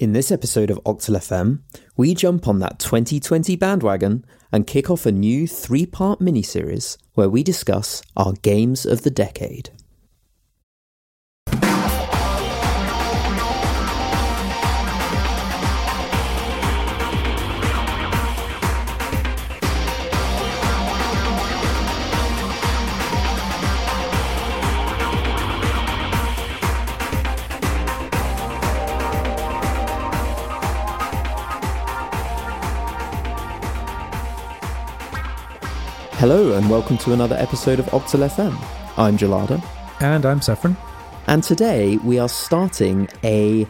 In this episode of Octal FM, we jump on that 2020 bandwagon and kick off a new three part miniseries where we discuss our games of the decade. Hello, and welcome to another episode of Octal FM. I'm Gelada, And I'm Saffron. and today we are starting a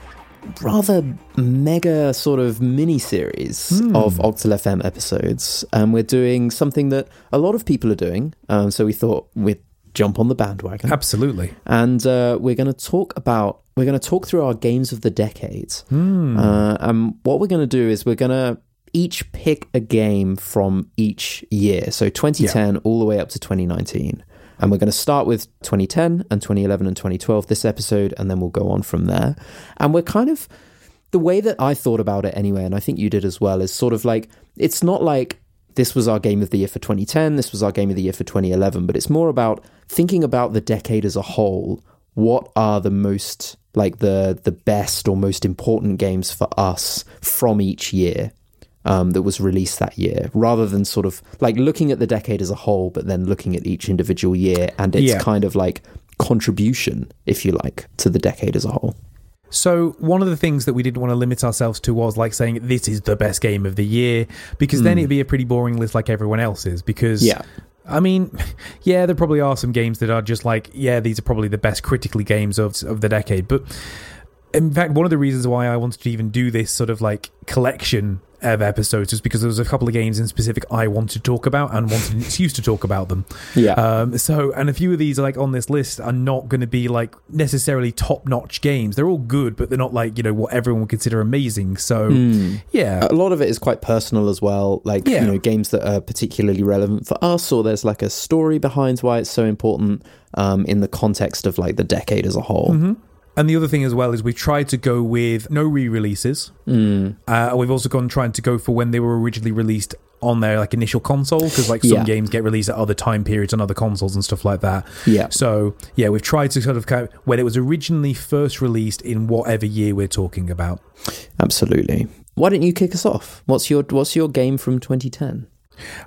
rather mega sort of mini series of Octal FM episodes. And we're doing something that a lot of people are doing, um, so we thought we'd jump on the bandwagon. Absolutely. and uh, we're going to talk about we're going to talk through our games of the decade. Uh, and what we're going to do is we're going to each pick a game from each year, so 2010 all the way up to 2019. And we're going to start with 2010 and 2011 and 2012 this episode, and then we'll go on from there. And we're kind of the way that I thought about it anyway, and I think you did as well, is sort of like it's not like this was our game of the year for 2010, this was our game of the year for 2011, but it's more about thinking about the decade as a whole. What are the most like the the best or most important games for us from each year um, that was released that year, rather than sort of like looking at the decade as a whole, but then looking at each individual year and its Yeah. kind of like contribution, if you like, to the decade as a whole. So, one of the things that we didn't want to limit ourselves to was like saying this is the best game of the year, because then it'd be a pretty boring list like everyone else's. Because, Yeah. I mean, yeah, there probably are some games that are just like, yeah, these are probably the best critically games of, of the decade. But in fact, one of the reasons why I wanted to even do this sort of like collection of episodes is because there was a couple of games in specific I wanted to talk about and wanted an excuse to talk about them. Yeah. Um, so, and a few of these like on this list are not going to be like necessarily top notch games. They're all good, but they're not like you know what everyone would consider amazing. So, yeah, a lot of it is quite personal as well like Yeah. you know games that are particularly relevant for us or there's like a story behind why it's so important um, in the context of like the decade as a whole And the other thing as well is we've tried to go with no re-releases. Mm. Uh, we've also gone trying to go for when they were originally released on their like initial console because like some Yeah. games get released at other time periods on other consoles and stuff like that. Yeah. So yeah, we've tried to sort of kind of when it was originally first released in whatever year we're talking about. absolutely why don't you kick us off what's your what's your game from 2010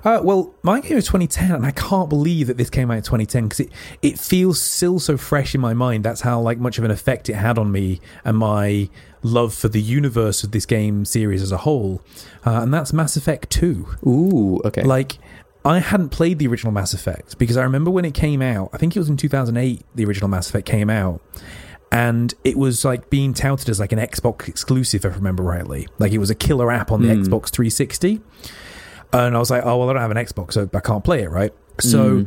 Uh, well, my game is 2010, and I can't believe that this came out in 2010 because it, it feels still so fresh in my mind. That's how like much of an effect it had on me and my love for the universe of this game series as a whole. Uh, and that's Mass Effect 2. ooh okay Like, I hadn't played the original Mass Effect because I remember when it came out, I think it was in 2008, the original Mass Effect came out. And it was like being touted as like an Xbox exclusive, if I remember rightly. Like it was a killer app on the Xbox 360. And I was like, oh, well, I don't have an Xbox, so I can't play it, right? So hmm.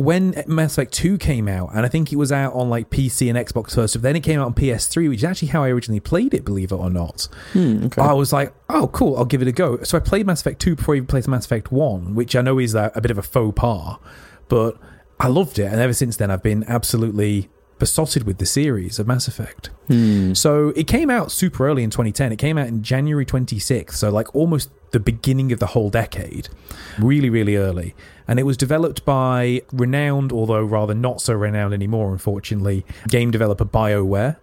when Mass Effect 2 came out, and I think it was out on like PC and Xbox first, but then it came out on PS3, which is actually how I originally played it, believe it or not. Hmm, I was like, oh, cool, I'll give it a go. So I played Mass Effect 2 before I even played Mass Effect 1, which I know is a, a bit of a faux pas, but I loved it. And ever since then, I've been absolutely besotted with the series of Mass Effect. Hmm. So it came out super early in 2010. It came out in January 26th, so like almost the beginning of the whole decade. Really, really early. And it was developed by renowned, although rather not so renowned anymore, unfortunately, game developer BioWare,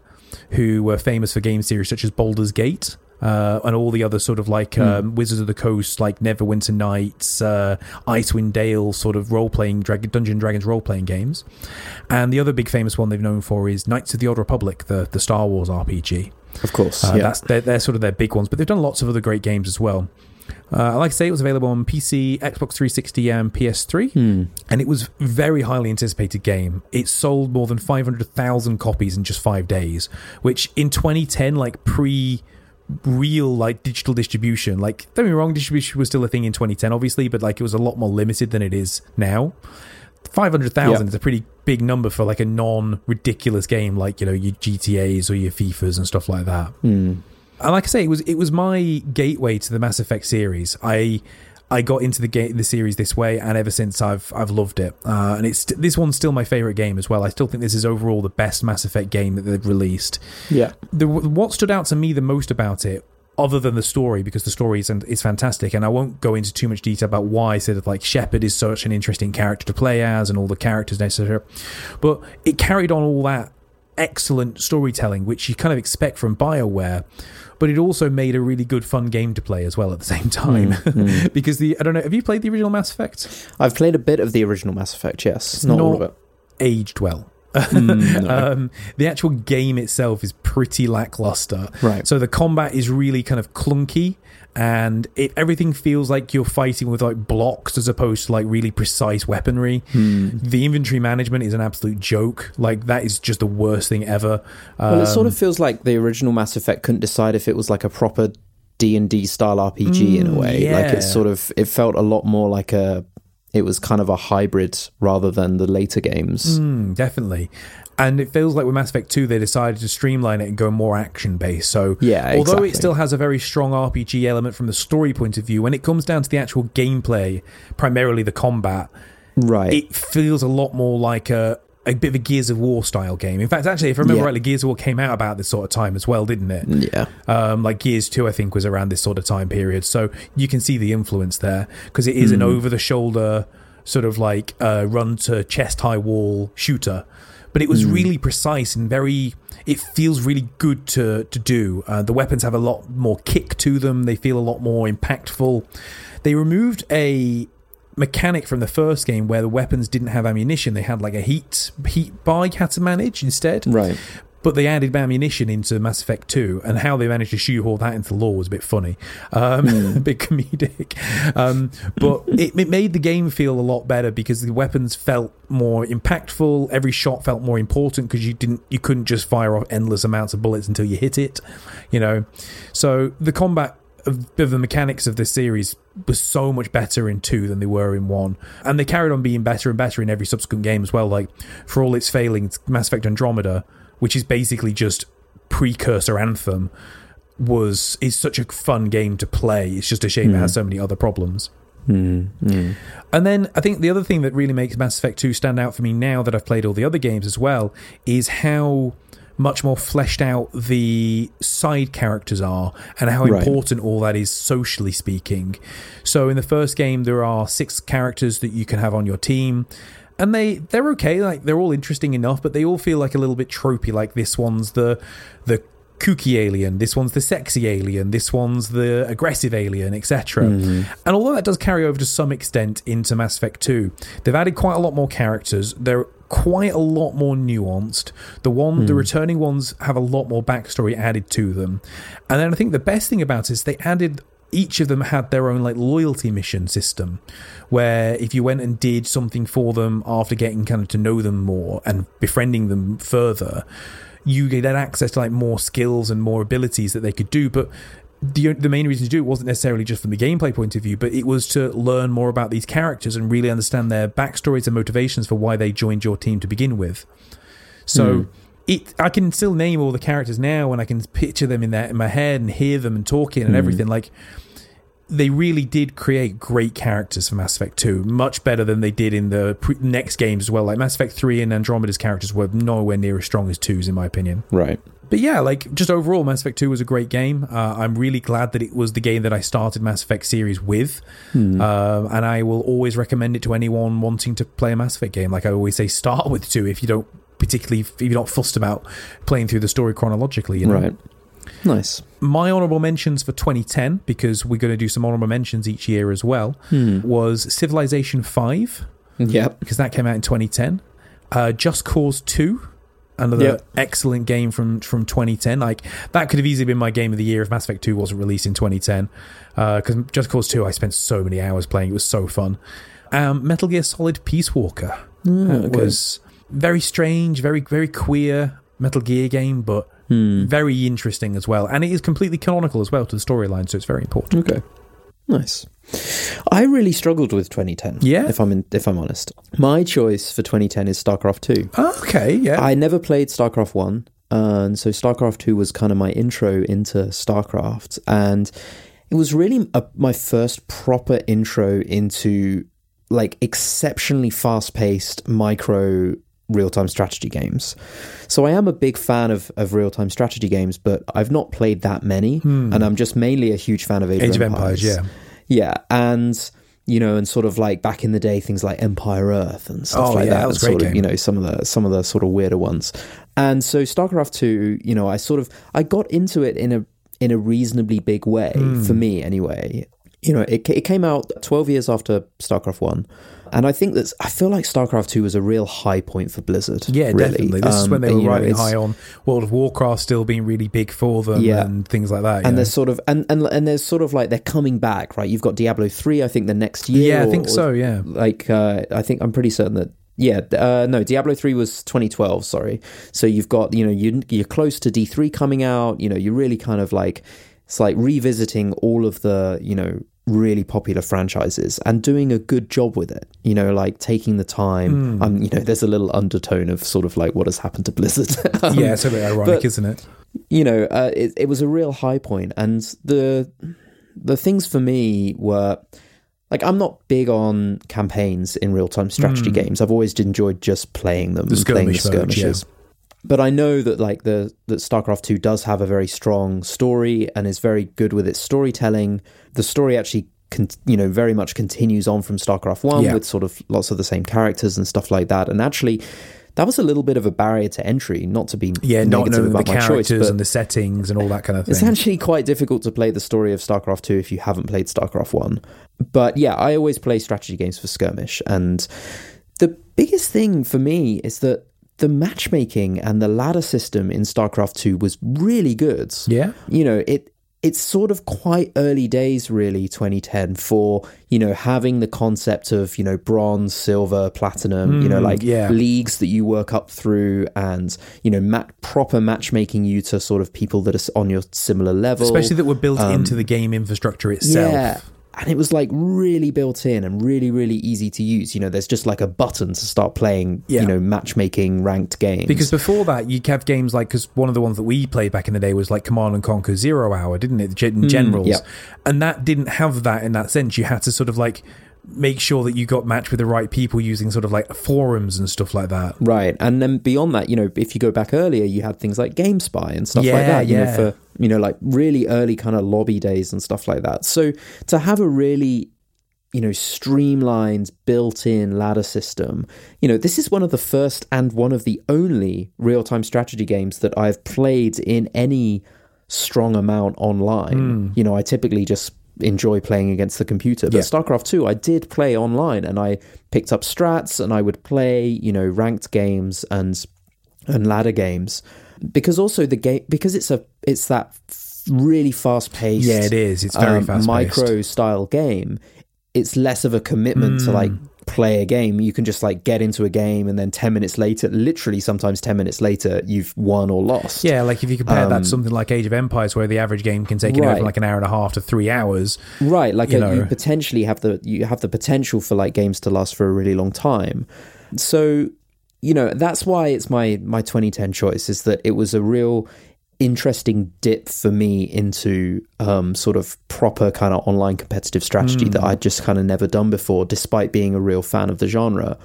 who were famous for game series such as Baldur's Gate. Uh, and all the other sort of like um, Wizards of the Coast, like Neverwinter Nights, uh, Icewind Dale, sort of role playing, Drag- Dungeon Dragons role playing games. And the other big famous one they've known for is Knights of the Old Republic, the, the Star Wars RPG. of course Uh, yeah That's they're, they're sort of their big ones, but they've done lots of other great games as well. Uh, like I say, it was available on PC, Xbox 360, and PS3, and it was a very highly anticipated game. It sold more than 500,000 copies in just five days, which in 2010, like pre real like digital distribution, like don't me wrong, distribution was still a thing in 2010, obviously, but like it was a lot more limited than it is now. Five hundred thousand Yeah. is a pretty big number for like a non ridiculous game like you know your GTA's or your FIFA's and stuff like that. Hmm. And like I say, it was it was my gateway to the Mass Effect series. I I got into the game, the series this way, and ever since I've I've loved it. Uh, and it's this one's still my favorite game as well. I still think this is overall the best Mass Effect game that they've released. Yeah. The, what stood out to me the most about it, other than the story, because the story is is fantastic, and I won't go into too much detail about why I said that like Shepard is such an interesting character to play as, and all the characters necessary, but it carried on all that excellent storytelling, which you kind of expect from Bioware but it also made a really good fun game to play as well at the same time. Mm, mm. because the I don't know have you played the original Mass Effect? I've played a bit of the original Mass Effect yes. Not, not all of it. aged well. Mm, no. um, the actual game itself is pretty lackluster. Right. So the combat is really kind of clunky and it everything feels like you're fighting with like blocks as opposed to like really precise weaponry. Hmm. The inventory management is an absolute joke. Like that is just the worst thing ever. Um, well, it sort of um, feels like the original Mass Effect couldn't decide if it was like a proper D and D style RPG mm, in a mm, way. Yeah. Like it sort of it felt a lot more like a it was kind of a hybrid rather than the later games. Mm, definitely. And it feels like with Mass Effect 2, they decided to streamline it and go more action based. So, yeah, although exactly. it still has a very strong RPG element from the story point of view, when it comes down to the actual gameplay, primarily the combat, right, it feels a lot more like a, a bit of a Gears of War style game. In fact, actually, if I remember yeah. rightly, Gears of War came out about this sort of time as well, didn't it? Yeah. Um, like Gears 2, I think, was around this sort of time period. So you can see the influence there because it is mm. an over the shoulder sort of like uh, run to chest high wall shooter but it was mm. really precise and very it feels really good to to do. Uh, the weapons have a lot more kick to them. They feel a lot more impactful. They removed a mechanic from the first game where the weapons didn't have ammunition. They had like a heat heat bar you had to manage instead. Right but they added ammunition into Mass Effect 2, and how they managed to shoehorn that into the lore was a bit funny, um, mm. a bit comedic. Um, but it, it, made the game feel a lot better because the weapons felt more impactful. Every shot felt more important because you didn't, you couldn't just fire off endless amounts of bullets until you hit it, you know. So the combat of, of, the mechanics of this series was so much better in two than they were in one, and they carried on being better and better in every subsequent game as well. Like for all its failings, Mass Effect Andromeda which is basically just precursor anthem was is such a fun game to play it's just a shame mm. it has hmm. so many other problems mm. Mm. and then i think the other thing that really makes mass effect 2 stand out for me now that i've played all the other games as well is how much more fleshed out the side characters are and how right. important all that is socially speaking. So in the first game there are six characters that you can have on your team and they they're okay. Like they're all interesting enough, but they all feel like a little bit tropey. Like this one's the the kooky alien, this one's the sexy alien, this one's the aggressive alien, etc. Mm-hmm. And although that does carry over to some extent into Mass Effect 2, they've added quite a lot more characters. They're quite a lot more nuanced. The one, mm. the returning ones have a lot more backstory added to them. And then I think the best thing about it is they added each of them had their own like loyalty mission system where if you went and did something for them after getting kind of to know them more and befriending them further you get access to like more skills and more abilities that they could do but the the main reason to do it wasn't necessarily just from the gameplay point of view, but it was to learn more about these characters and really understand their backstories and motivations for why they joined your team to begin with. So mm it I can still name all the characters now and I can picture them in that in my head and hear them and talking and mm. everything like they really did create great characters for Mass Effect 2, much better than they did in the pre- next games as well. Like Mass Effect 3 and Andromeda's characters were nowhere near as strong as 2's, in my opinion. Right. But yeah, like just overall, Mass Effect 2 was a great game. Uh, I'm really glad that it was the game that I started Mass Effect series with. Uh, and I will always recommend it to anyone wanting to play a Mass Effect game. Like I always say, start with 2 if you don't particularly if you're not fussed about playing through the story chronologically. You know? Right. Nice. My honorable mentions for 2010, because we're going to do some honorable mentions each year as well, hmm. was Civilization 5. Yep. Because that came out in 2010. Uh, Just Cause 2. Another yep. excellent game from, from 2010. Like that could have easily been my game of the year if Mass Effect 2 wasn't released in 2010. Because uh, Just Cause 2, I spent so many hours playing. It was so fun. Um, Metal Gear Solid Peace Walker mm, okay. was very strange, very very queer Metal Gear game, but hmm. very interesting as well. And it is completely canonical as well to the storyline, so it's very important. Okay, nice. I really struggled with 2010. Yeah, if I'm in, if I'm honest, my choice for 2010 is StarCraft 2. okay, yeah. I never played StarCraft 1, and so StarCraft 2 was kind of my intro into StarCraft, and it was really a, my first proper intro into like exceptionally fast paced micro real time strategy games. So I am a big fan of, of real time strategy games, but I've not played that many, and I'm just mainly a huge fan of Age, Hmm. Age of Empires. Empires, yeah. yeah, and you know, and sort of like back in the day, things like Empire Earth and stuff Oh, like yeah, that. that was and great sort of. You know, some of the some of the sort of weirder ones. And so StarCraft two, you know, I sort of I got into it in a in a reasonably big way Hmm. for me anyway. You know, it it came out twelve years after StarCraft one. And I think that I feel like StarCraft two was a real high point for Blizzard. Yeah, really. definitely. This is Um, when they were you know, riding high on World of Warcraft still being really big for them Yeah. and things like that. and there's sort of and, and and there's sort of like they're coming back, right? You've got Diablo three, I think the next year. yeah, I think so. Yeah, like uh, I think I'm pretty certain that yeah uh, no Diablo 3 was 2012 sorry so you've got you know you, you're close to D3 coming out you know you're really kind of like it's like revisiting all of the you know really popular franchises and doing a good job with it you know like taking the time um you know there's a little undertone of sort of like what has happened to Blizzard Um, yeah, it's a bit ironic, but- isn't it? you know, uh, it, it was a real high point, and the the things for me were like I'm not big on campaigns in real time strategy games. I've always enjoyed just playing them. The playing the skirmish mode, skirmishes. But I know that like the that StarCraft two does have a very strong story and is very good with its storytelling. The story actually. Con- you know, very much continues on from StarCraft One Yeah. with sort of lots of the same characters and stuff like that. And actually, that was a little bit of a barrier to entry. Not to be Yeah, not knowing the about my characters but and the settings and all that kind of thing. it's actually quite difficult to play the story of StarCraft 2 if you haven't played StarCraft 1. But yeah, I always play strategy games for skirmish. And the biggest thing for me is that the matchmaking and the ladder system in StarCraft 2 was really good. Yeah. You know, it it's sort of quite early days really 2010 for you know having the concept of you know bronze silver platinum you know like yeah. leagues that you work up through and you know mat- proper matchmaking you to sort of people that are on your similar level Especially that were built into the game infrastructure itself. Um, yeah. And it was like really built in and really, really easy to use. You know, there's just like a button to start playing, Yeah. you know, matchmaking ranked games. Because before that, you have games like because one of the ones that we played back in the day was like Command and Conquer Zero Hour, didn't it? Gen- mm, Generals, yeah. and that didn't have that in that sense. You had to sort of like make sure that you got matched with the right people using sort of like forums and stuff like that. Right. And then beyond that, you know, if you go back earlier, you had things like GameSpy and stuff like that, you know, yeah. for, you know, like really early kind of lobby days and stuff like that. So to have a really, you know, streamlined, built in ladder system, you know, this is one of the first and one of the only real time strategy games that I've played in any strong amount online. Hmm. You know, I typically just enjoy playing against the computer. But Yeah. StarCraft 2, I did play online and I picked up strats and I would play, you know, ranked games and and ladder games because also the game because it's a it's that really fast paced Yeah, it is. It's very fast-paced. micro style game. It's less of a commitment to Hmm. like play a game. You can just like get into a game and then 10 minutes later, literally sometimes 10 minutes later, you've won or lost. Yeah, like if you compare that to something like Age of Empires, where the average game can take anywhere from Um, like an hour and a half to three hours. Right, like You uh, you potentially have the you have the potential for like games to last for a really long time. So, you know, that's why it's my my 2010 choice is that it was a real interesting dip for me into um, sort of proper kind of online competitive strategy Hmm. that I'd just kind of never done before, despite being a real fan of the genre.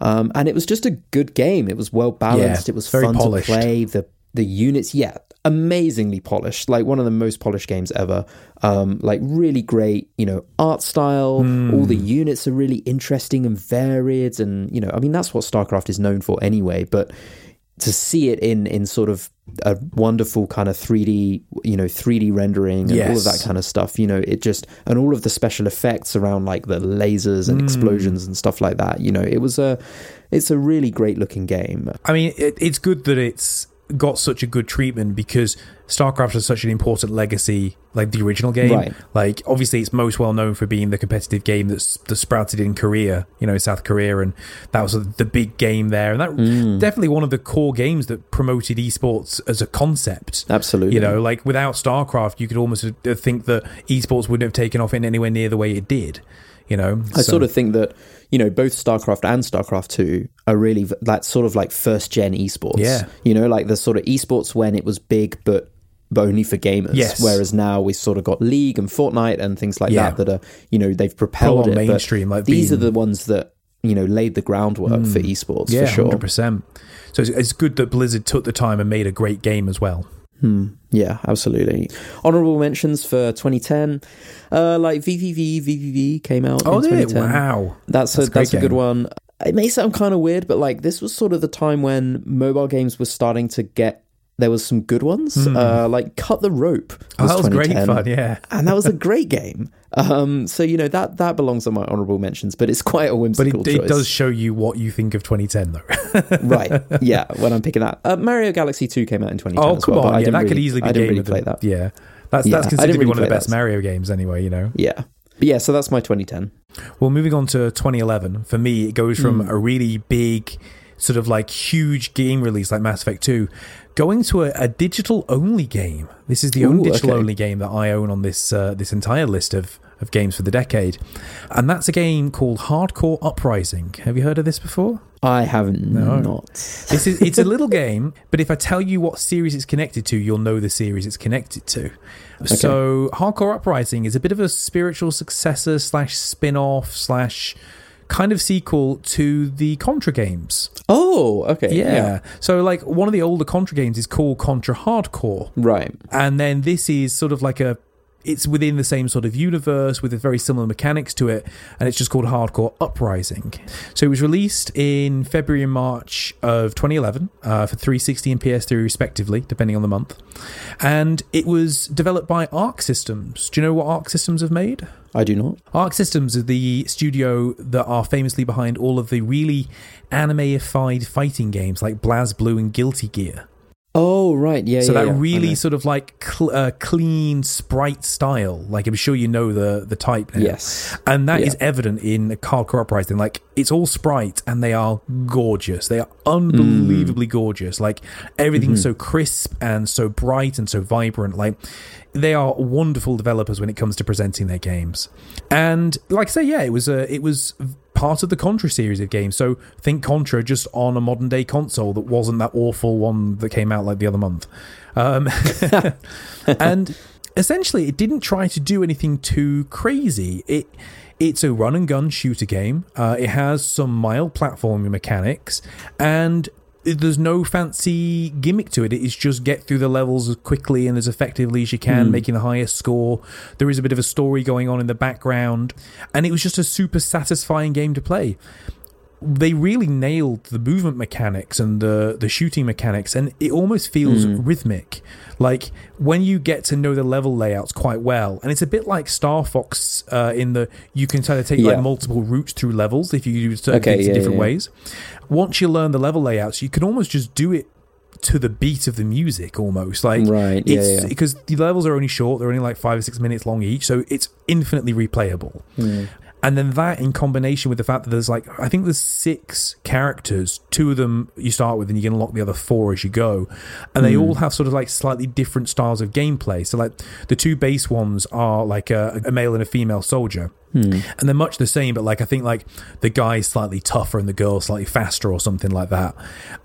Um, and it was just a good game. It was well balanced. Yeah, it was very fun polished. to play. The the units, yeah, amazingly polished. Like one of the most polished games ever. Um, like really great, you know, art style. All the units are really interesting and varied, and you know, I mean, that's what StarCraft is known for anyway. But to see it in in sort of a wonderful kind of 3D, you know, 3D rendering and all of that kind of stuff, you know, it just and all of the special effects around like the lasers and mm. explosions and stuff like that, you know, it was a it's a really great looking game. I mean, it, it's good that it's got such a good treatment because StarCraft has such an important legacy, like the original game. Right. Like, obviously, it's most well known for being the competitive game that's that sprouted in Korea, you know, South Korea, and that was the big game there, and that Mm. definitely one of the core games that promoted esports as a concept. Absolutely. You know, like without StarCraft, you could almost think that esports wouldn't have taken off in anywhere near the way it did. You know, I sort of think that you know both StarCraft and StarCraft Two are really that sort of like first gen esports. Yeah. you know, like the sort of esports when it was big, but but only for gamers. Yes. Whereas now we've sort of got League and Fortnite and things like Yeah. that that are you know they've propelled it. mainstream, like these being- are the ones that you know laid the groundwork for hmm. esports yeah, for sure. hundred percent. So it's, it's good that Blizzard took the time and made a great game as well. Hmm. Yeah, absolutely. Honorable mentions for 2010, uh, like VVV. VVV came out Oh, in did it? Wow. That's, That's a that's a good one. It may sound kind of weird, but like this was sort of the time when mobile games were starting to get. There was some good ones, uh, like Cut the Rope. Hmm. Oh, that was great fun. Yeah. and that was a great game. Um, so you know that that belongs on my honorable mentions, but it's quite a But whimsical it, it choice. does show you what you think of 2010, though. right? Yeah, when I'm picking that, uh, Mario Galaxy Two came out in 2010. oh, as come well, but on. I Yeah, that could easily be I didn't game really play that. Yeah. That's, Yeah, that's considered to be really one of the best that. Mario games, anyway, you know. Yeah, but yeah. So that's my 2010. Well, moving on to 2011, for me, it goes from Hmm. a really big, sort of like huge game release like Mass Effect 2, going to a, a digital only game. This is the only digital okay. only game that I own on this uh, this entire list of, of games for the decade. And that's a game called Hard Corps Uprising. Have you heard of this before? I haven't No. not. This is it's a little game, but if I tell you what series it's connected to, you'll know the series it's connected to. So, Hard Corps Uprising is a bit of a spiritual successor slash spin off slash kind of sequel to the Contra games. Oh, okay. Yeah. So, like one of the older Contra games is called Contra Hard Corps, Right. and then this is sort of like a it's within the same sort of universe with a very similar mechanics to it and it's just called Hard Corps Uprising so it was released in february and march of 2011 uh, for 360 and ps3 respectively depending on the month and it was developed by arc systems do you know what arc systems have made I do not. Arc Systems are the studio that are famously behind all of the really anime-ified fighting games like BlazBlue and Guilty Gear. Oh, right. Yeah. So yeah, that yeah. Really sort of like cl- uh, clean sprite style. Like I'm sure you know the the type now. Yes. And that is Yeah. evident in Hard Corps Uprising. Like it's all sprite and they are gorgeous. They are unbelievably gorgeous. Like everything's so crisp and so bright and so vibrant. Like they are wonderful developers when it comes to presenting their games. And like I say, yeah, it was a it was part of the Contra series of games. So think Contra just on a modern day console that wasn't that awful one that came out like the other month. Um, and essentially, it didn't try to do anything too crazy. It it's a run and gun shooter game. Uh, it has some mild platforming mechanics, and there's no fancy gimmick to it. It is just get through the levels as quickly and as effectively as you can, hmm. making the highest score. There is a bit of a story going on in the background, and it was just a super satisfying game to play they really nailed the movement mechanics and the the shooting mechanics and it almost feels Hmm. rhythmic like when you get to know the level layouts quite well and it's a bit like star fox uh, in the you can kind of take Yeah. like multiple routes through levels if you do certain Okay, things in different yeah, yeah. ways once you learn the level layouts you can almost just do it to the beat of the music almost like Right, yeah, it's yeah. because the levels are only short they're only like five or six minutes long each so it's infinitely replayable Hmm. And then that in combination with the fact that there's like I think there's six characters, two of them you start with and you can unlock the other four as you go. And they all hmm. have sort of like slightly different styles of gameplay. So like the two base ones are like a, a male and a female soldier. And they're much the same, but like I think like the guy's slightly tougher and the girl slightly faster or something like that.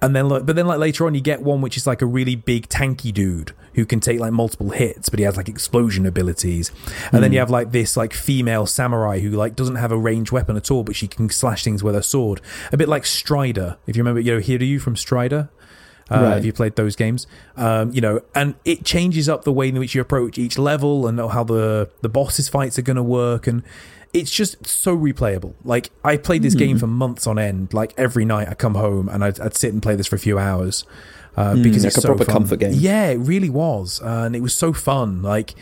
And then like but then like later on you get one which is like a really big tanky dude who can take like multiple hits, but he has like explosion abilities. And then you have like this like female samurai who like doesn't have a ranged weapon at all, but she can slash things with her sword. A bit like Strider, if you remember, you know, Hiryu from Strider. Uh, Right. If you played those games, um, you know, and it changes up the way in which you approach each level and how the the bosses fights are going to work, and it's just so replayable. Like I played this Hmm. game for months on end. Like every night I come home and I'd, I'd sit and play this for a few hours uh, because Hmm, like it's a so proper fun. comfort game. Yeah, it really was, uh, and it was so fun. Like.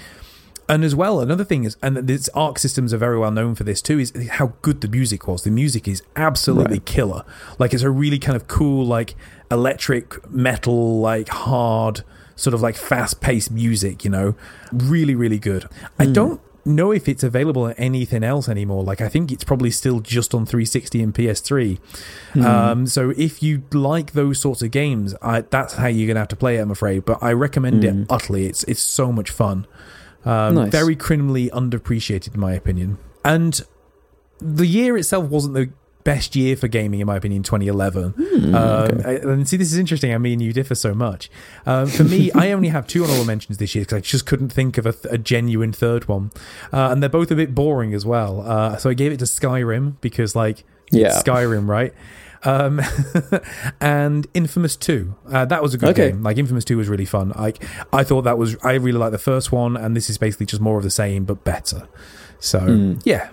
And as well, another thing is, and this Arc Systems are very well known for this too, is how good the music was. The music is absolutely Right. killer. Like it's a really kind of cool, like electric metal, like hard, sort of like fast paced music. You know, really, really good. I don't know if it's available at anything else anymore. Like I think it's probably still just on 360 and PS3. Um, so if you like those sorts of games, I, that's how you're gonna have to play it. I'm afraid, but I recommend it utterly. It's it's so much fun. Um, Nice. Very criminally underappreciated, in my opinion. And the year itself wasn't the best year for gaming, in my opinion, 2011. Hmm, um, and see, this is interesting. I mean, you differ so much. Um, for me, I only have two honorable mentions this year because I just couldn't think of a, a genuine third one, uh, and they're both a bit boring as well. Uh, so I gave it to Skyrim because, like, Yeah. Skyrim, right? Um, and Infamous Two, uh, that was a good Okay. game. Like Infamous Two was really fun. Like I thought that was. I really liked the first one, and this is basically just more of the same but better. So Hmm. yeah,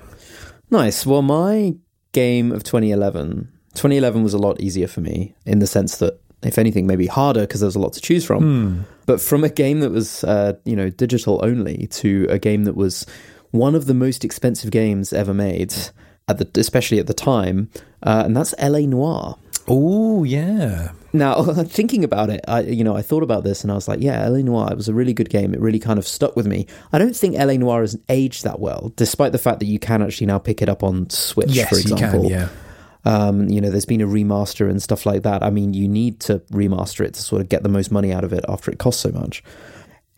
Nice. Well, my game of 2011, 2011 was a lot easier for me in the sense that, if anything, maybe harder because there was a lot to choose from. Hmm. But from a game that was, uh, you know, digital only to a game that was one of the most expensive games ever made, at the especially at the time, uh, and that's LA Noire. Oh yeah, Now, thinking about it, I you know I thought about this and I was like, yeah, LA Noire. It was a really good game. It really kind of stuck with me. I don't think LA Noire has aged that well, despite the fact that you can actually now pick it up on Switch, yes, for you example. can. Yeah, Um, you know, there's been a remaster and stuff like that. I mean, you need to remaster it to sort of get the most money out of it after it costs so much.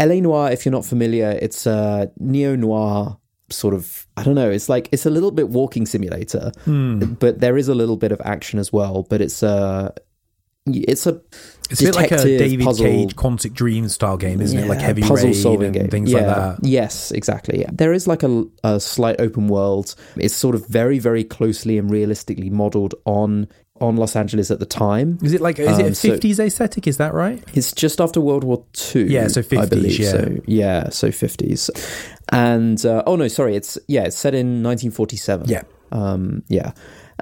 LA Noire, if you're not familiar, it's a neo noir sort of I don't know, it's like it's a little bit walking simulator, but there is a little bit of action as well, but it's a it's a it's a bit like a David puzzle- Cage Quantic Dream style game, isn't it? Like Heavy puzzle Rain solving and game. things yeah. like that. Yes, exactly. There is like a, a slight open world. It's sort of very, very closely and realistically modeled on on Los Angeles at the time. Is it like is Um, it a so- fifties aesthetic? Is that right? It's just after World War Two. Yeah, so 50s, yeah. So yeah, so fifties. And uh, oh no, sorry, it's yeah, it's set in 1947. Yeah. Um, yeah.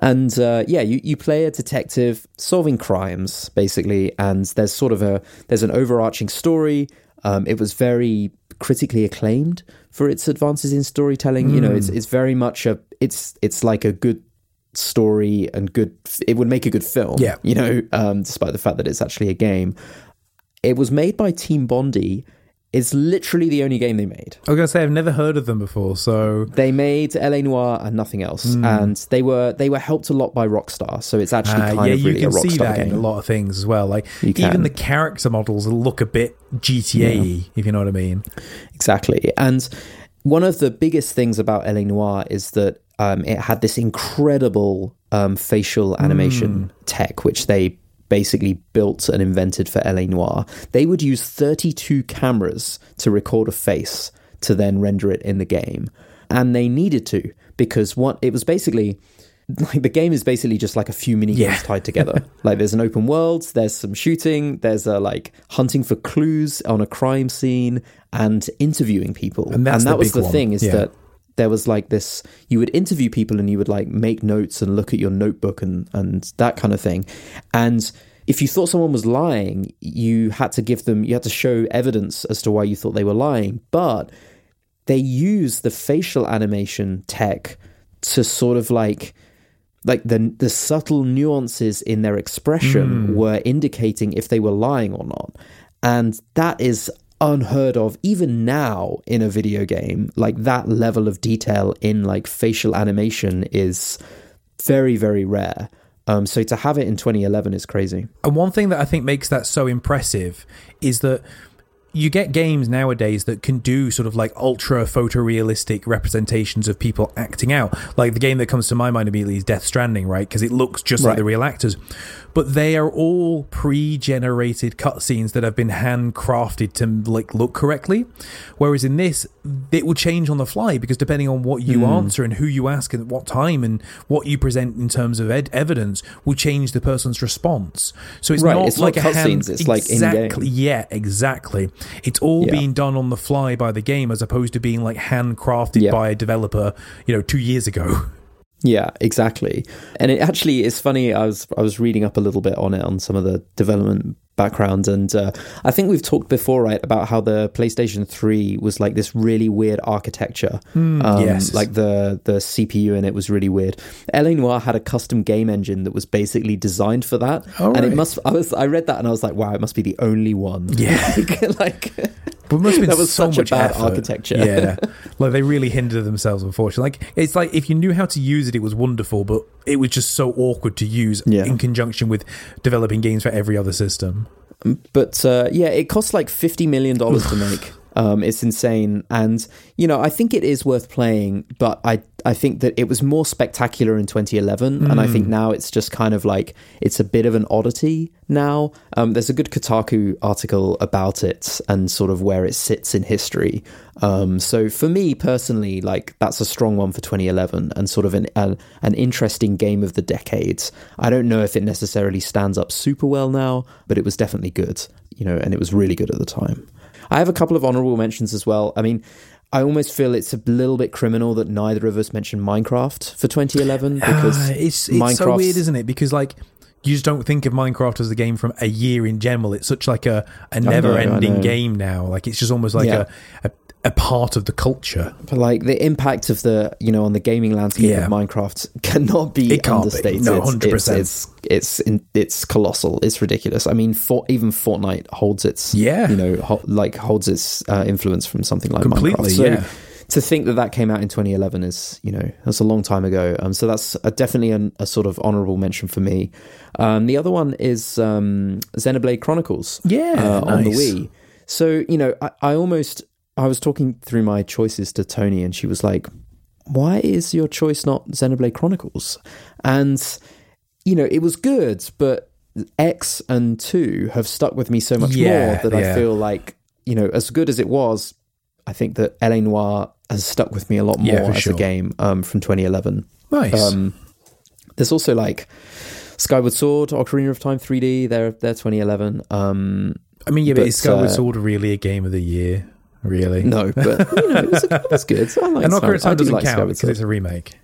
And uh, yeah, you, you play a detective solving crimes basically, and there's sort of a there's an overarching story. Um, it was very critically acclaimed for its advances in storytelling. You know, it's Hmm. it's very much a it's it's like a good story and good. It would make a good film. Yeah. you know, um, despite the fact that it's actually a game. It was made by Team Bondi. It's literally the only game they made. I was gonna say I've never heard of them before, so They made LA Noire and nothing else, and they were they were helped a lot by Rockstar. So it's actually Uh, kind yeah, of you really a can see that in a lot of things as well. Like You even can. the character models look a bit GTA, if you know what I mean. Exactly, and one of the biggest things about LA Noire is that um, it had this incredible um, facial animation tech, which they basically built and invented for LA Noire. They would use 32 cameras to record a face to then render it in the game, and they needed to because what it was basically like the game is basically just like a few mini games Yeah. tied together. like there's an open world, there's some shooting, there's a like hunting for clues on a crime scene and interviewing people. And that's that the was the one. thing is Yeah. that there was like this you would interview people and you would like make notes and look at your notebook and and that kind of thing. And if you thought someone was lying, you had to give them you had to show evidence as to why you thought they were lying. But they use the facial animation tech to sort of like like the the subtle nuances in their expression hmm. were indicating if they were lying or not and that is unheard of even now in a video game like that level of detail in like facial animation is very very rare um so to have it in 2011 is crazy And one thing that I think makes that so impressive is that you get games nowadays that can do sort of like ultra photorealistic representations of people acting out. Like the game that comes to my mind immediately is Death Stranding, right? Because it looks just like the real actors. But they are all pre-generated cutscenes that have been handcrafted to like look correctly. Whereas in this, it will change on the fly because depending on what you hmm. answer and who you ask and what time and what you present in terms of ed- evidence will change the person's response. So it's Right, not it's not like a hand, cutscenes, it's like exactly yeah, exactly. It's all Yeah. being done on the fly by the game as opposed to being like handcrafted Yeah. by a developer, you know, two years ago. Yeah, exactly. And it actually is funny. I was I was reading up a little bit on it on some of the development background, and uh, I think we've talked before, right, about how the PlayStation Three was like this really weird architecture. um, Hmm, yes. like the the CPU in it was really weird. LA Noire had a custom game engine that was basically designed for that, Oh, and it must. I was I read that and I was like, wow, it must be the only one. Yeah. like, like But it must have been That was so such a much bad effort. architecture. Yeah, like they really hindered themselves. Unfortunately, like it's like if you knew how to use it, it was wonderful, but it was just so awkward to use Yeah. in conjunction with developing games for every other system. But uh, yeah, it costs like fifty million dollars to make. Um, it's insane, and you know I think it is worth playing, but I I think that it was more spectacular in 2011, and I think now it's just kind of like it's a bit of an oddity now. Um, there's a good Kotaku article about it and sort of where it sits in history. Um, so for me personally, like that's a strong one for 2011 and sort of an an, an interesting game of the decades. I don't know if it necessarily stands up super well now, but it was definitely good, you know, and it was really good at the time. I have a couple of honorable mentions as well. I mean, I almost feel it's a little bit criminal that neither of us mentioned Minecraft for 2011 because Ah, it's it's so weird, isn't it? Because like you just don't think of Minecraft as a game from a year in general. It's such like a, a never-ending game now. Like it's just almost like Yeah. a, a a part of the culture. But like the impact of the you know on the gaming landscape Yeah. of Minecraft cannot be It can't be. understated. No, It's- 100%. It's it's it's, in, it's colossal. It's ridiculous. I mean, for, even Fortnite holds its Yeah. you know ho- like holds its uh, influence from something like Completely, Minecraft. So yeah. to think that that came out in 2011 is you know that's a long time ago. Um, so that's a, definitely an, a sort of honorable mention for me. Um, the other one is um, Xenoblade Chronicles Yeah, uh, on the. Wii. So you know, I, I almost I was talking through my choices to Tony, and she was like, "Why is your choice not Xenoblade Chronicles?" And you know, it was good, but X and two have stuck with me so much Yeah, more that yeah. I feel like you know, as good as it was, I think that LA Noire has stuck with me a lot more Yeah, as sure. a game um, from 2011. Nice. Um, there's also like Skyward Sword, Ocarina of Time 3D. They're they're 2011. Um, I mean, yeah, but, but, is Skyward uh, Sword really a game of the year? Really? No, but you know, it was, it was good. I like And Ocarina of Time I do doesn't like count Skyward because it's a remake.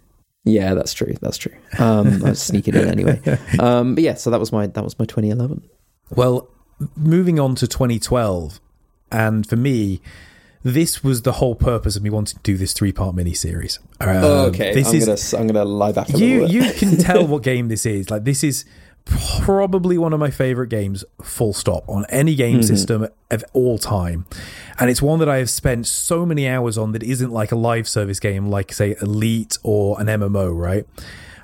Yeah, that's true. That's true. Um, I was sneaking in anyway. Um, but yeah, so that was my that was my 2011. Well, moving on to 2012, and for me, this was the whole purpose of me wanting to do this three-part mini-series. Um, this I'm is gonna I'm gonna lie back a you. You can tell what game this is. Like this is probably one of my favorite games. Full stop on any game Mm-hmm. system of all time, and it's one that I have spent so many hours on that isn't like a live service game, like say Elite or an MMO, right?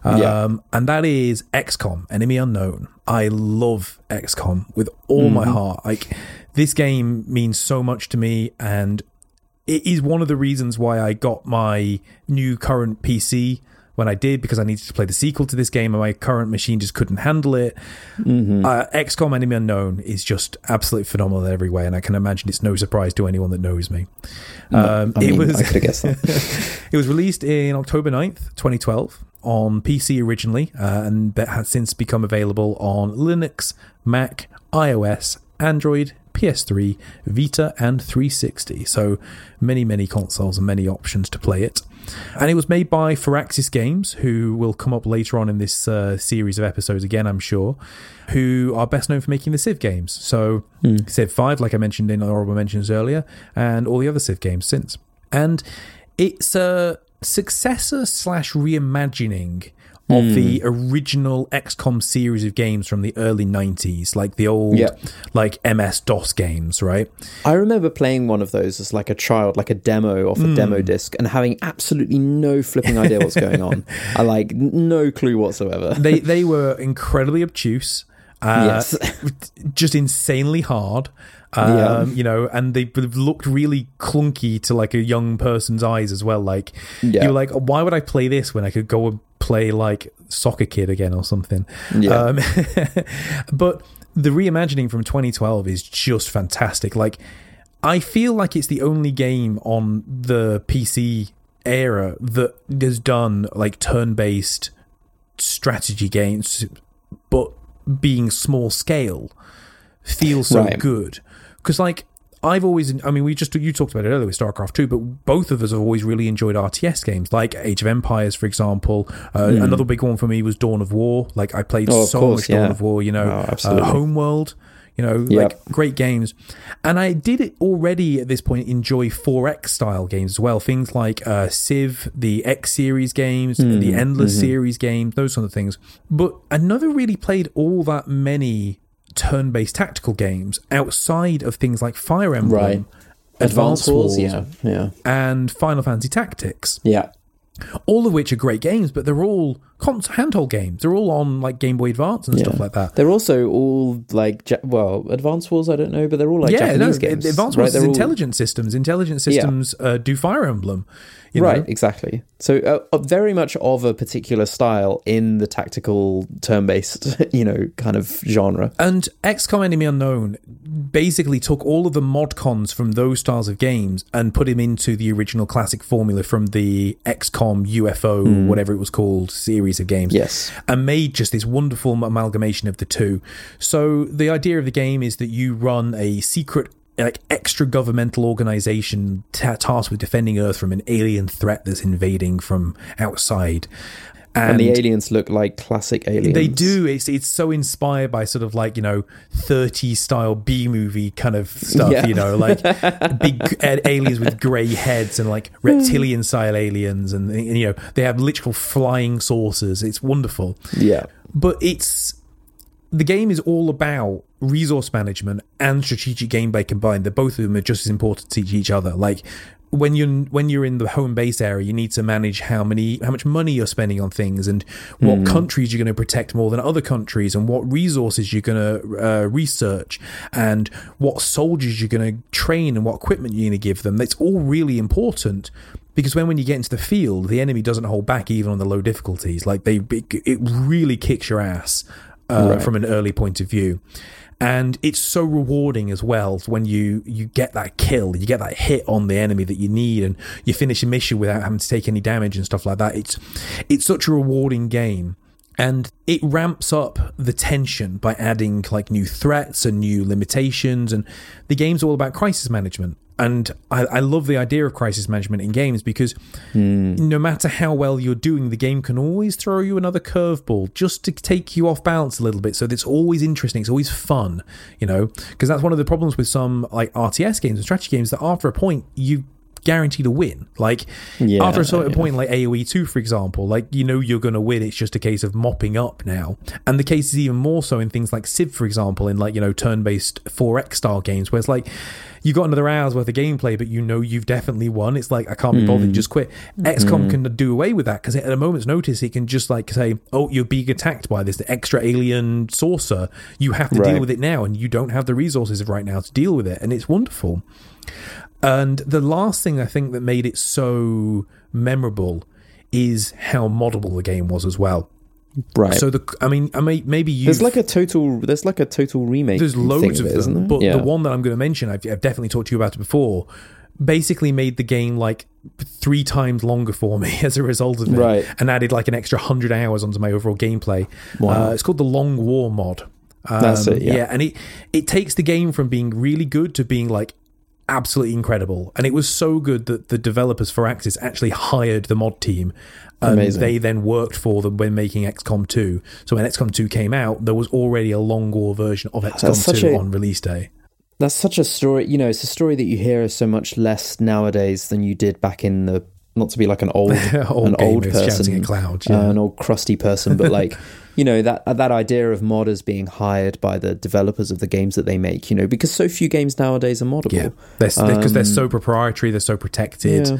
Yeah. Um, and that is XCOM, Enemy Unknown. I love XCOM with all my heart. Like this game means so much to me, and it is one of the reasons why I got my new current PC when I did because I needed to play the sequel to this game and my current machine just couldn't handle it. Uh, XCOM Enemy Unknown is just absolutely phenomenal in every way, and I can imagine it's no surprise to anyone that knows me. Um, I mean, it was I could have guessed that. it was released in October 9th, 2012, on PC originally, uh, and that has since become available on Linux, Mac, iOS, Android, PS3, Vita, and 360. So many, many consoles and many options to play it. And it was made by Firaxis Games, who will come up later on in this uh, series of episodes again, I'm sure, who are best known for making the Civ games. So Civ 5, like I mentioned in honorable mentions earlier, and all the other Civ games since. And it's a successor slash reimagining of the original XCOM series of games from the early 90s, like the old Yeah. like MS DOS games, right? I remember playing one of those as like a child, like a demo off a Hmm. demo disc, and having absolutely no flipping idea what's going on. I like no clue whatsoever. They they were incredibly obtuse. Uh, Yes. just insanely hard. Yeah. Um, you know, and they looked really clunky to like a young person's eyes as well. Like Yeah. you're like, why would I play this when I could go and play like Soccer Kid again or something? Yeah. Um, but the reimagining from 2012 is just fantastic. Like, I feel like it's the only game on the PC era that has done like turn-based strategy games, but being small scale feels so Right. good. Because like I've always, I mean, we just you talked about it earlier with StarCraft two, but both of us have always really enjoyed RTS games like Age of Empires, for example. Uh, Another big one for me was Dawn of War. Like I played. Oh, so course, much Dawn of War. You know, Oh, uh. Homeworld. You know, Yep. like great games. And I did already at this point enjoy 4X style games as well. Things like uh, Civ, the X series games, Hmm, the Endless mm-hmm. series games, those sort of things. But I never really played all that many turn based tactical games outside of things like Fire Emblem, Right. Advance Wars, yeah, yeah, and Final Fantasy Tactics yeah. all of which are great games, but they're all cons- handheld games. They're all on like Game Boy Advance and stuff like that. They're also all like ja- well, Advance Wars. I don't know, but they're all like yeah, no, Japanese games. Advance right? Wars is They're all- intelligent systems. Intelligent systems uh, do Fire Emblem. You know? right, exactly. So, uh, uh, very much of a particular style in the tactical turn-based, you know, kind of genre. And XCOM Enemy Unknown basically took all of the mod cons from those styles of games and put him into the original classic formula from the XCOM UFO, whatever it was called, series of games. Yes. And made just this wonderful amalgamation of the two. So the idea of the game is that you run a secret like extra governmental organization ta tasked with defending earth from an alien threat that's invading from outside And, the aliens look like classic aliens. they do. It's it's so inspired by sort of like you know 30 style B movie kind of stuff. Yeah. You know, like big aliens with grey heads and like hmm. reptilian style aliens, and, and you know they have literal flying saucers. It's wonderful, Yeah. but it's the game is all about resource management and strategic gameplay combined. That both of them are just as important to each other. Like when you're when you're in the home base area, you need to manage how many how much money you're spending on things and what countries you're going to protect more than other countries and what resources you're going to uh, research and what soldiers you're going to train and what equipment you're going to give them. That's all really important. Because when, when you get into the field, the enemy doesn't hold back even on the low difficulties. Like they, it, it really kicks your ass uh, Right. from an early point of view. And it's so rewarding as well when you you get that kill you get that hit on the enemy that you need and you finish a mission without having to take any damage and stuff like that. It's it's such a rewarding game. And it ramps up the tension by adding like new threats and new limitations. And the game's all about crisis management and I, I love the idea of crisis management in games because hmm. no matter how well you're doing, the game can always throw you another curveball just to take you off balance a little bit. So it's always interesting. It's always fun, you know, because that's one of the problems with some like RTS games and strategy games that after a point you guaranteed to win. Like Yeah, after a certain yeah. point, like AOE two, for example, like you know you're going to win. It's just a case of mopping up now, and the case is even more so in things like Civ, for example, in like you know turn based 4X style games, where it's like you got another hour's worth of gameplay, but you know you've definitely won. It's like I can't be bothered, mm. just quit. XCOM mm. can do away with that because at a moment's notice, it can just like say, "Oh, you're being attacked by this extra alien saucer. You have to deal with it now, and you don't have the resources right now to deal with it." And it's wonderful. And the last thing I think that made it so memorable is how moddable the game was as well. Right. So the, I mean, I may, maybe you. there's like a total. There's like a total remake. there's loads of it, them, isn't there? but yeah. the one that I'm going to mention, I've, I've definitely talked to you about it before. Basically, made the game like three times longer for me as a result of it, Right. and added like an extra hundred hours onto my overall gameplay. Wow. Uh, it's called the Long War mod. Um, That's it, yeah. and it it takes the game from being really good to being like absolutely incredible. And it was so good that the developers Firaxis actually hired the mod team. And Amazing. they then worked for them when making XCOM 2. So when XCOM 2 came out, there was already a long war version of XCOM such 2 a- on release day. That's such a story. You know, it's a story that you hear so much less nowadays than you did back in the. Not to be like an old, Old an old person, shouting at clouds, uh, an old crusty person, but like, you know, that that idea of modders being hired by the developers of the games that they make. You know, because so few games nowadays are moddable. Yeah, because they're, 'cause they're so proprietary, they're so protected. Yeah.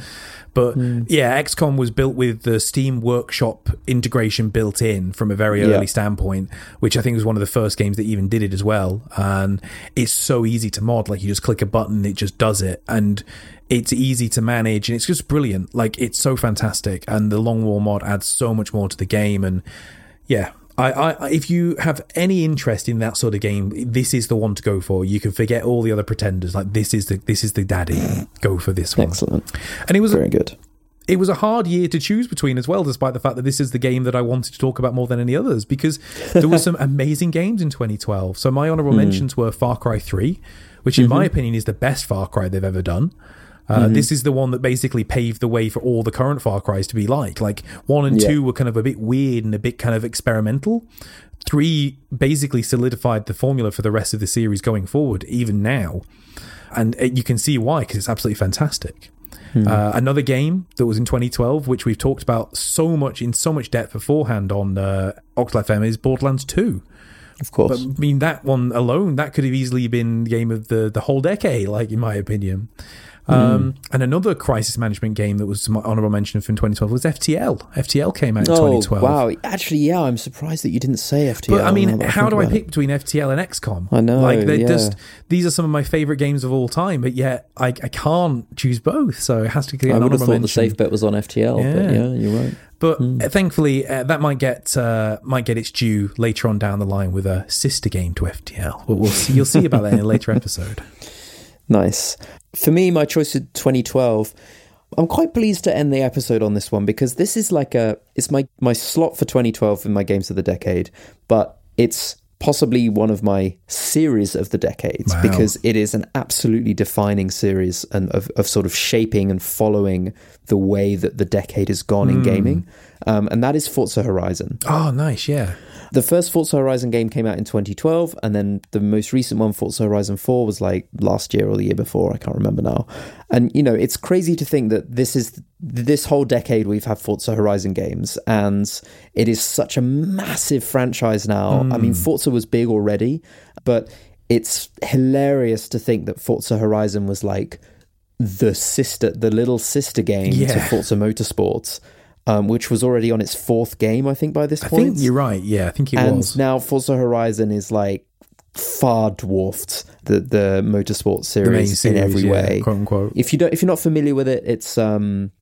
But yeah, XCOM was built with the Steam Workshop integration built in from a very early Yeah. standpoint, which I think was one of the first games that even did it as well. And it's so easy to mod; like you just click a button, it just does it, and it's easy to manage, and it's just brilliant. Like it's so fantastic, and the Long War mod adds so much more to the game, and yeah. I, I, if you have any interest in that sort of game, this is the one to go for. You can forget all the other pretenders. Like this is the this is the daddy. Go for this one. Excellent. And it was a, Very good. it was a hard year to choose between as well, despite the fact that this is the game that I wanted to talk about more than any others, because there were some amazing games in 2012. So my honorable hmm. mentions were Far Cry 3, which in my mm-hmm. opinion is the best Far Cry they've ever done. Uh, This is the one that basically paved the way for all the current Far Cries to be like. Like one and Yeah. two were kind of a bit weird and a bit kind of experimental. Three basically solidified the formula for the rest of the series going forward, even now and uh, you can see why because it's absolutely fantastic. Uh, another game that was in 2012, which we've talked about so much in so much depth beforehand on uh, Octal FM, is Borderlands 2. Of course. But I mean, that one alone, that could have easily been the game of the the whole decade, like in my opinion. Um, And another crisis management game that was my honorable mention from 2012 was FTL. FTL came out in Oh 2012. wow! Actually, yeah, I'm surprised that you didn't say FTL. But I mean, how do I about it. pick between FTL and XCOM? I know, Like, they yeah. just these are some of my favorite games of all time, but yet I, I can't choose both, so it has to get I would have thought the safe bet was on FTL, but Yeah. yeah, you're right. But uh, thankfully, uh, that might get uh, might get its due later on down the line with a sister game to FTL. But we'll see, you'll see about that in a later episode. Nice. For me, my choice of 2012. I'm quite pleased to end the episode on this one because this is like a it's my my slot for 2012 in my games of the decade, but it's possibly one of my series of the decades Wow. because it is an absolutely defining series and of, of sort of shaping and following the way that the decade has gone in gaming, um, and that is Forza Horizon. Oh, nice, yeah. The first Forza Horizon game came out in 2012, and then the most recent one, Forza Horizon 4, was like last year or the year before. I can't remember now. And you know, it's crazy to think that this is this whole decade we've had Forza Horizon games, and it is such a massive franchise now. I mean, hmm. Forza was big already, but it's hilarious to think that Forza Horizon was like the sister, the little sister game to Forza Motorsports. Um, which was already on its fourth game, I think, by this point. I think you're right. Yeah, I think it was. and was. now Forza Horizon is like far dwarfed the the motorsport the series, series, in every yeah, way. quote unquote. If you don't, if you're not familiar with it, it's um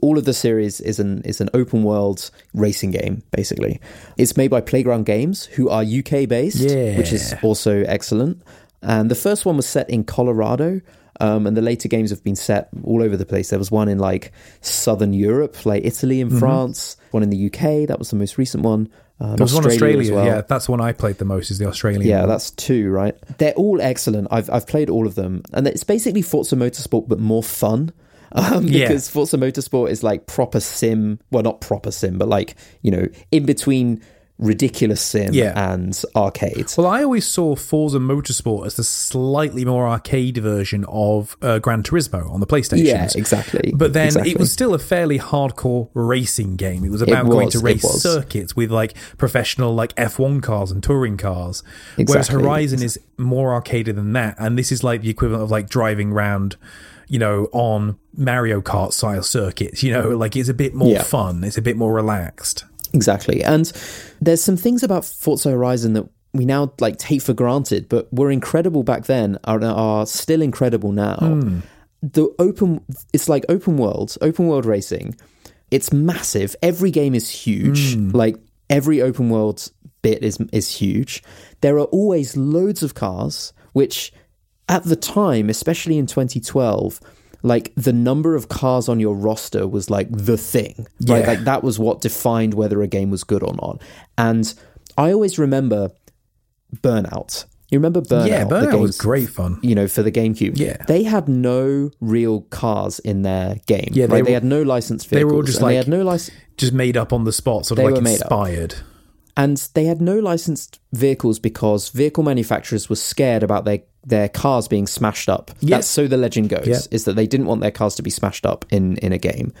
all of the series is an is an open world racing game basically. It's made by Playground Games, who are UK based, which is also excellent. And the first one was set in Colorado. Um, and the later games have been set all over the place. There was one in like southern Europe, like Italy Mm-hmm. and France. One in the UK. That was the most recent one. Um, There was one Australia Australia. well. Yeah, that's the one I played the most. Is the Australian? Yeah, one. that's two, right? They're all excellent. I've I've played all of them, and it's basically Forza Motorsport but more fun. Um, Yeah. because Forza Motorsport is like proper sim. Well, not proper sim, but like you know, in between ridiculous sim Yeah. and arcade. Well, I always saw Forza Motorsport as the slightly more arcade version of uh, Gran Turismo on the PlayStation. Yeah, exactly. But then Exactly. it was still a fairly hardcore racing game. It was about going was, to race circuits with like professional like F1 cars and touring cars. Whereas Horizon is more arcaded than that. And this is like the equivalent of like driving around, you know, on Mario Kart style circuits. You know, like it's a bit more Yeah. fun. It's a bit more relaxed. Exactly. And there's some things about Forza Horizon that we now like take for granted, but were incredible back then are, are still incredible now. Hmm. The open it's like open world, open world racing. It's massive. Every game is huge. Hmm. Like every open world bit is is huge. There are always loads of cars which at the time, especially in 2012, like the number of cars on your roster was like the thing. Right? Like that was what defined whether a game was good or not. And I always remember Burnout. You remember Burnout? yeah, Burnout was great fun. You know, for the GameCube, Yeah. they had no real cars in their game. Yeah, they right? they were- had no licensed they were all just and they like- had no license. Just made up on the spot, sort of They like made up. And they had no licensed vehicles because vehicle manufacturers were scared about their their cars being smashed up. Yeah. That's so the legend goes Yeah. is that they didn't want their cars to be smashed up in in a game.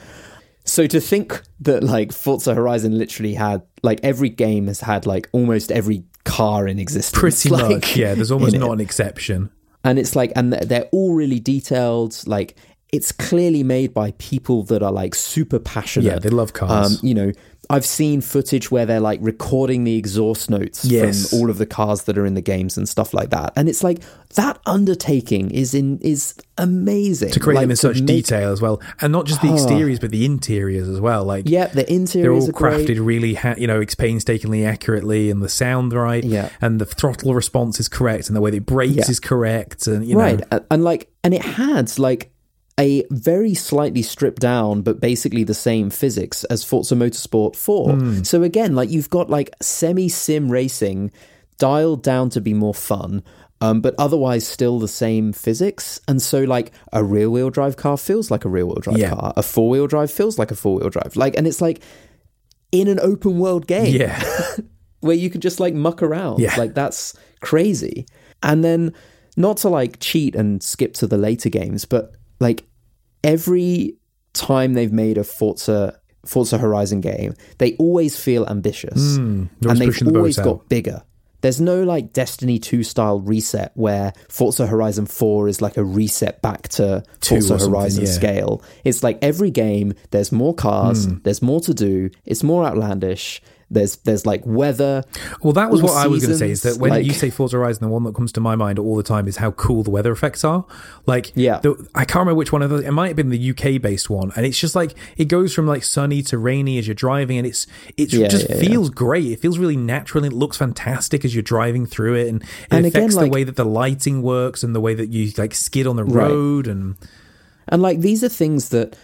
So to think that like Forza Horizon literally had like every game has had like almost every car in existence. Pretty like, much, yeah. There's almost in it. not an exception. and it's like and they're- they're all really detailed like it's clearly made by people that are like super passionate Yeah, they love cars. um, you know i've seen footage where they're like recording the exhaust notes Yes. from all of the cars that are in the games and stuff like that and it's like that undertaking is in is amazing to create like, them in such make- detail as well, and not just the ah. exteriors but the interiors as well. Like yeah the they're all are great. crafted really, ha- you know, painstakingly accurately, and the sound right, Yeah. and the throttle response is correct, and the way it brakes Yeah. is correct, and you know, right and, and like and it had like a very slightly stripped down but basically the same physics as Forza Motorsport 4 Hmm. so again like you've got like semi sim racing dialed down to be more fun um, but otherwise still the same physics and so like a rear wheel drive car feels like a rear wheel drive Yeah. car a four wheel drive feels like a four wheel drive like and it's like in an open world game yeah, where you can just like muck around. Yeah. Like that's crazy. And then not to like cheat and skip to the later games, but like every time they've made a Forza Forza Horizon game, they always feel ambitious. They're and they've pushing the boat always out. got bigger. there's no like Destiny 2 style reset where Forza Horizon 4 is like a reset back to Two Forza Horizon yeah. scale. It's like every game, there's more cars, Hmm. there's more to do, it's more outlandish. There's there's like weather. Well, that was what I was going to say. Is that when like- you say Forza Horizon, the one that comes to my mind all the time is how cool the weather effects are. Like, Yeah. the, I can't remember which one of those. It might have been the UK based one, and it's just like it goes from like sunny to rainy as you're driving, and it's it Yeah, just yeah, yeah. feels great. It feels really natural. and It looks fantastic as you're driving through it, and it And again, affects like- the way that the lighting works and the way that you like skid on the Right. road and And like these are things that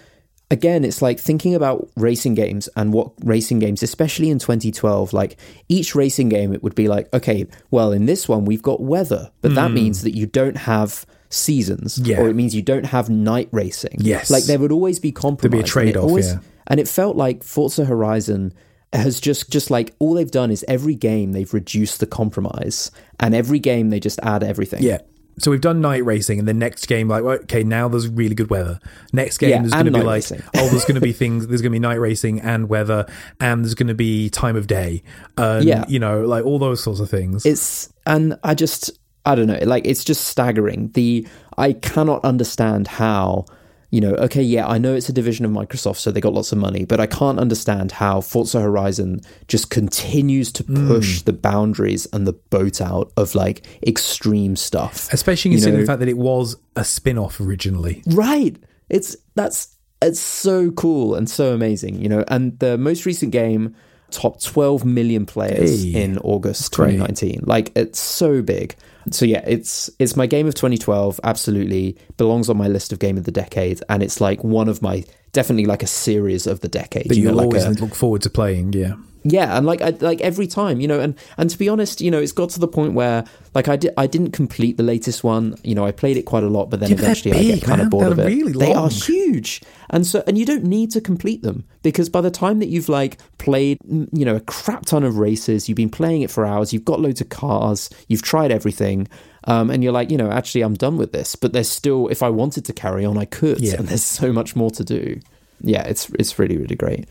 again it's like thinking about racing games and what racing games especially in 2012 like each racing game it would be like okay well in this one we've got weather but that means that you don't have seasons Hmm. Yeah. or it means you don't have night racing Yes. like there would always be compromise There'd be a trade-off, always- yeah. and it felt like Forza Horizon has just just like all they've done is every game they've reduced the compromise and every game they just add everything yeah. So we've done night racing, and the next game, like, okay, now there's really good weather. Next game, Yeah, there's going to be like, oh, there's going to be things. There's going to be night racing and weather, and there's going to be time of day. And, Yeah. you know, like all those sorts of things. it's and i just i don't know like it's just staggering the i cannot understand how you know okay yeah i know it's a division of microsoft so they got lots of money but i can't understand how forza horizon just continues to Hmm. push the boundaries and the boat out of like extreme stuff Especially considering the fact that it was a spin-off originally. Right. It's that's it's so cool and so amazing, you know. And the most recent game topped 12 million players Hey, in August great. 2019. Like it's so big. So yeah, it's it's my game of 2012. Absolutely belongs on my list of game of the decade, and it's like one of my definitely like a series of the decade. That you know, like always a, look forward to playing. Yeah. Yeah, and like I, like every time, you know, and and to be honest, you know, it's got to the point where like I did I didn't complete the latest one. You know, I played it quite a lot, but then Yeah, eventually I big, get kind man. of bored They're of it. really They are huge, and so and you don't need to complete them because by the time that you've like played, you know, a crap ton of races, you've been playing it for hours, you've got loads of cars, you've tried everything. Um, and you're like, you know, actually, I'm done with this. But there's still, if I wanted to carry on, I could. Yeah. And there's so much more to do. Yeah, it's it's really really great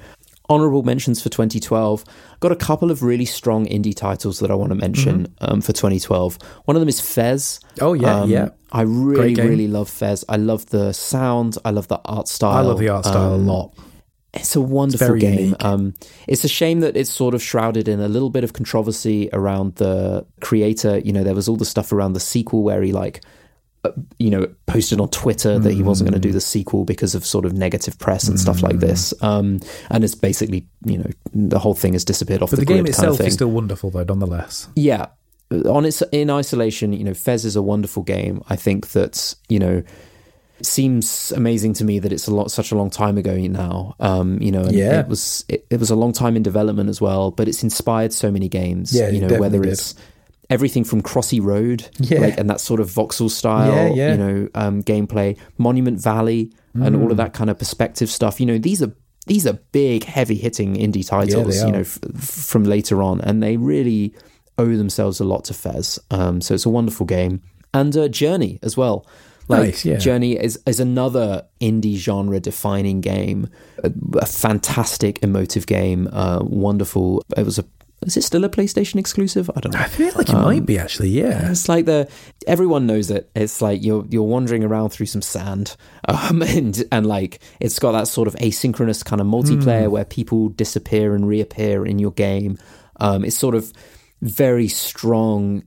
honorable mentions for 2012 got a couple of really strong indie titles that i want to mention um, for 2012 one of them is fez Mm-hmm. Oh, yeah, Um, yeah. i really really love fez i love the sound i love the art style I love the art style Um, a lot. it's a wonderful very game. Um, it's a shame that it's sort of shrouded in a little bit of controversy around the creator. You know, there was all the stuff around the sequel where he like, you know, posted on Twitter that he wasn't going to do the sequel because of sort of negative press and stuff like this. Um, and it's basically, you know, the whole thing has disappeared off But the, the game grid kind of itself thing. is still wonderful, though, nonetheless. Yeah. On its in isolation, you know, Fez is a wonderful game. I think that, you know, seems amazing to me that it's a lot such a long time ago now. Um, you know, and Yeah. it was it, it was a long time in development as well, but it's inspired so many games. Yeah, you know, whether definitely it's everything from Crossy Road, Yeah. like and that sort of voxel style, Yeah, yeah. you know, um, gameplay, Monument Valley, and all Mm. of that kind of perspective stuff. You know, these are these are big, heavy hitting indie titles. you know, f- from later on, and they really owe themselves a lot to Fez. Um, so it's a wonderful game, and uh, Journey as well. Like Nice, yeah. Journey is is another indie genre defining game, a, a fantastic emotive game, uh, wonderful. It was a is it still a PlayStation exclusive? I don't know. I feel like it might be, actually, yeah. It's like the everyone knows it. It's like you're you're wandering around through some sand, um, and and like it's got that sort of asynchronous kind of multiplayer where people disappear and reappear in your game. Um, it's sort of very strong.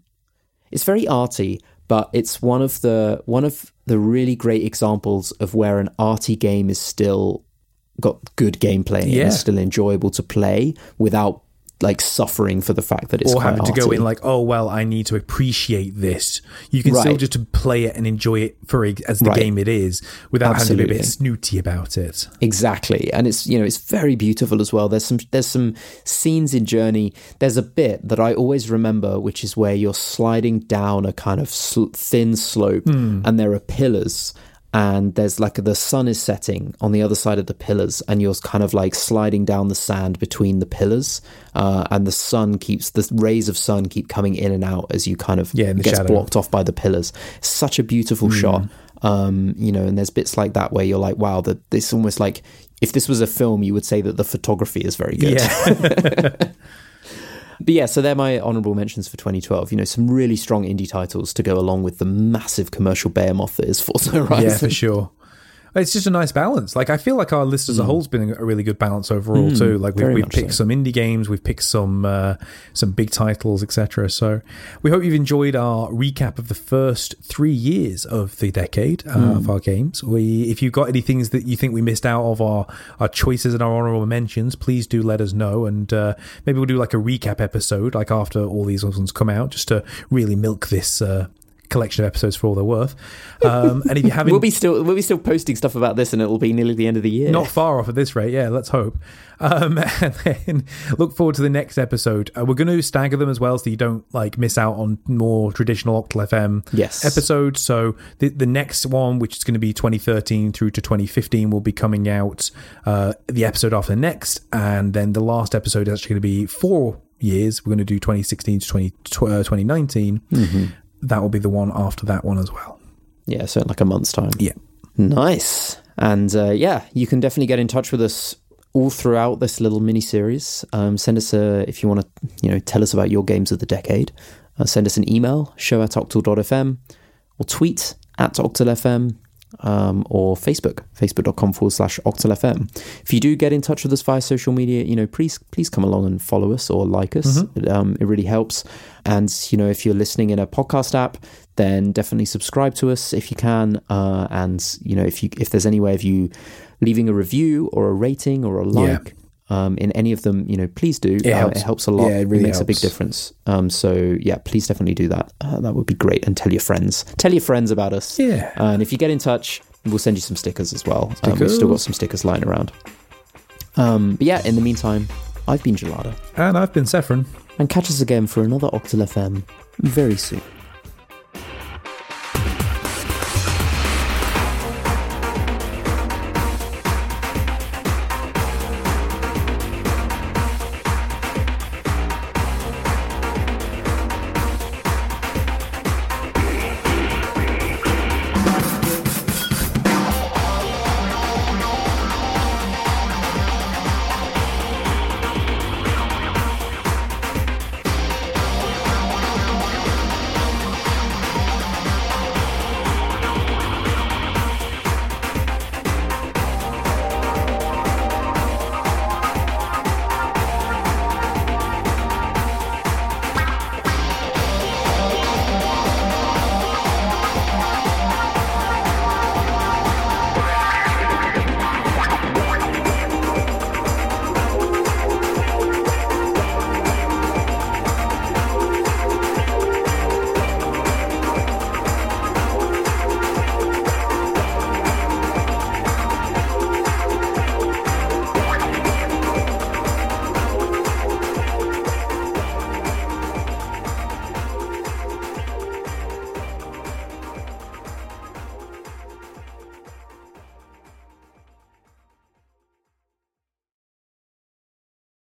It's very arty, but it's one of the one of the really great examples of where an arty game is still got good gameplay and is still enjoyable to play without like suffering for the fact that it's or having to go in like, oh well, I need to appreciate this. You can still just play it and enjoy it for it as the Right. game it is, without having to be a bit snooty about it. Exactly, and it's you know it's very beautiful as well. There's some there's some scenes in Journey. There's a bit that I always remember, which is where you're sliding down a kind of sl- thin slope, hmm. and there are pillars, and there's like the sun is setting on the other side of the pillars, and you're kind of like sliding down the sand between the pillars, uh, and the sun keeps the rays of sun keep coming in and out as you kind of Yeah, gets shadow. blocked off by the pillars. Such a beautiful shot. Um, you know, and there's bits like that where you're like, wow, that this almost like if this was a film, you would say that the photography is very good. Yeah. But yeah, so they're my honorable mentions for 2012. You know, some really strong indie titles to go along with the massive commercial behemoth that is Forza Horizon. Yeah, for sure. It's just a nice balance. Like I feel like our list as a whole's been a really good balance overall Mm, too. Like we've, we've picked so. some indie games, we've picked some uh, some big titles, etc. So we hope you've enjoyed our recap of the first three years of the decade uh, Mm. of our games. We, if you've got any things that you think we missed out of our our choices and our honorable mentions, please do let us know, and uh, maybe we'll do like a recap episode, like after all these ones come out, just to really milk this. Collection of episodes for all they're worth um, and if you haven't We'll be still we'll be still posting stuff about this, and it'll be nearly the end of the year. not far off at this rate. Yeah, let's hope. Um, and then look forward to the next episode. Uh, we're going to stagger them as well, so you don't like miss out on more traditional Octal FM Yes. episodes. So the the next one, which is going to be 2013 through to 2015, will be coming out uh, the episode after next, and then the last episode is actually going to be four years. We're going to do 2016 to 20, uh, 2019. Mm-hmm. That will be the one after that one as well. Yeah, so in like a month's time. Yeah. Nice. And uh, yeah, you can definitely get in touch with us all throughout this little mini series. Um, send us a if you want to, you know, tell us about your games of the decade. Uh, send us an email, show at octal.fm, or tweet at octalfm, um, or Facebook, facebook.com forward slash octalfm. If you do get in touch with us via social media, you know, please please come along and follow us or like us. Um, it really helps. And you know, if you're listening in a podcast app, then definitely subscribe to us if you can. Uh, and you know, if you if there's any way of you leaving a review or a rating or a Yeah. Um, in any of them, you know, please do. It Uh, helps. it helps a lot. Yeah, it really makes a big difference. Um, so yeah, please definitely do that. Uh, that would be great. And tell your friends. Tell your friends about us. Yeah. Uh, and if you get in touch, we'll send you some stickers as well. Um, we've still got some stickers lying around. Um, but yeah, in the meantime, I've been Gelada. And I've been Saffron. And catch us again for another Octal FM very soon.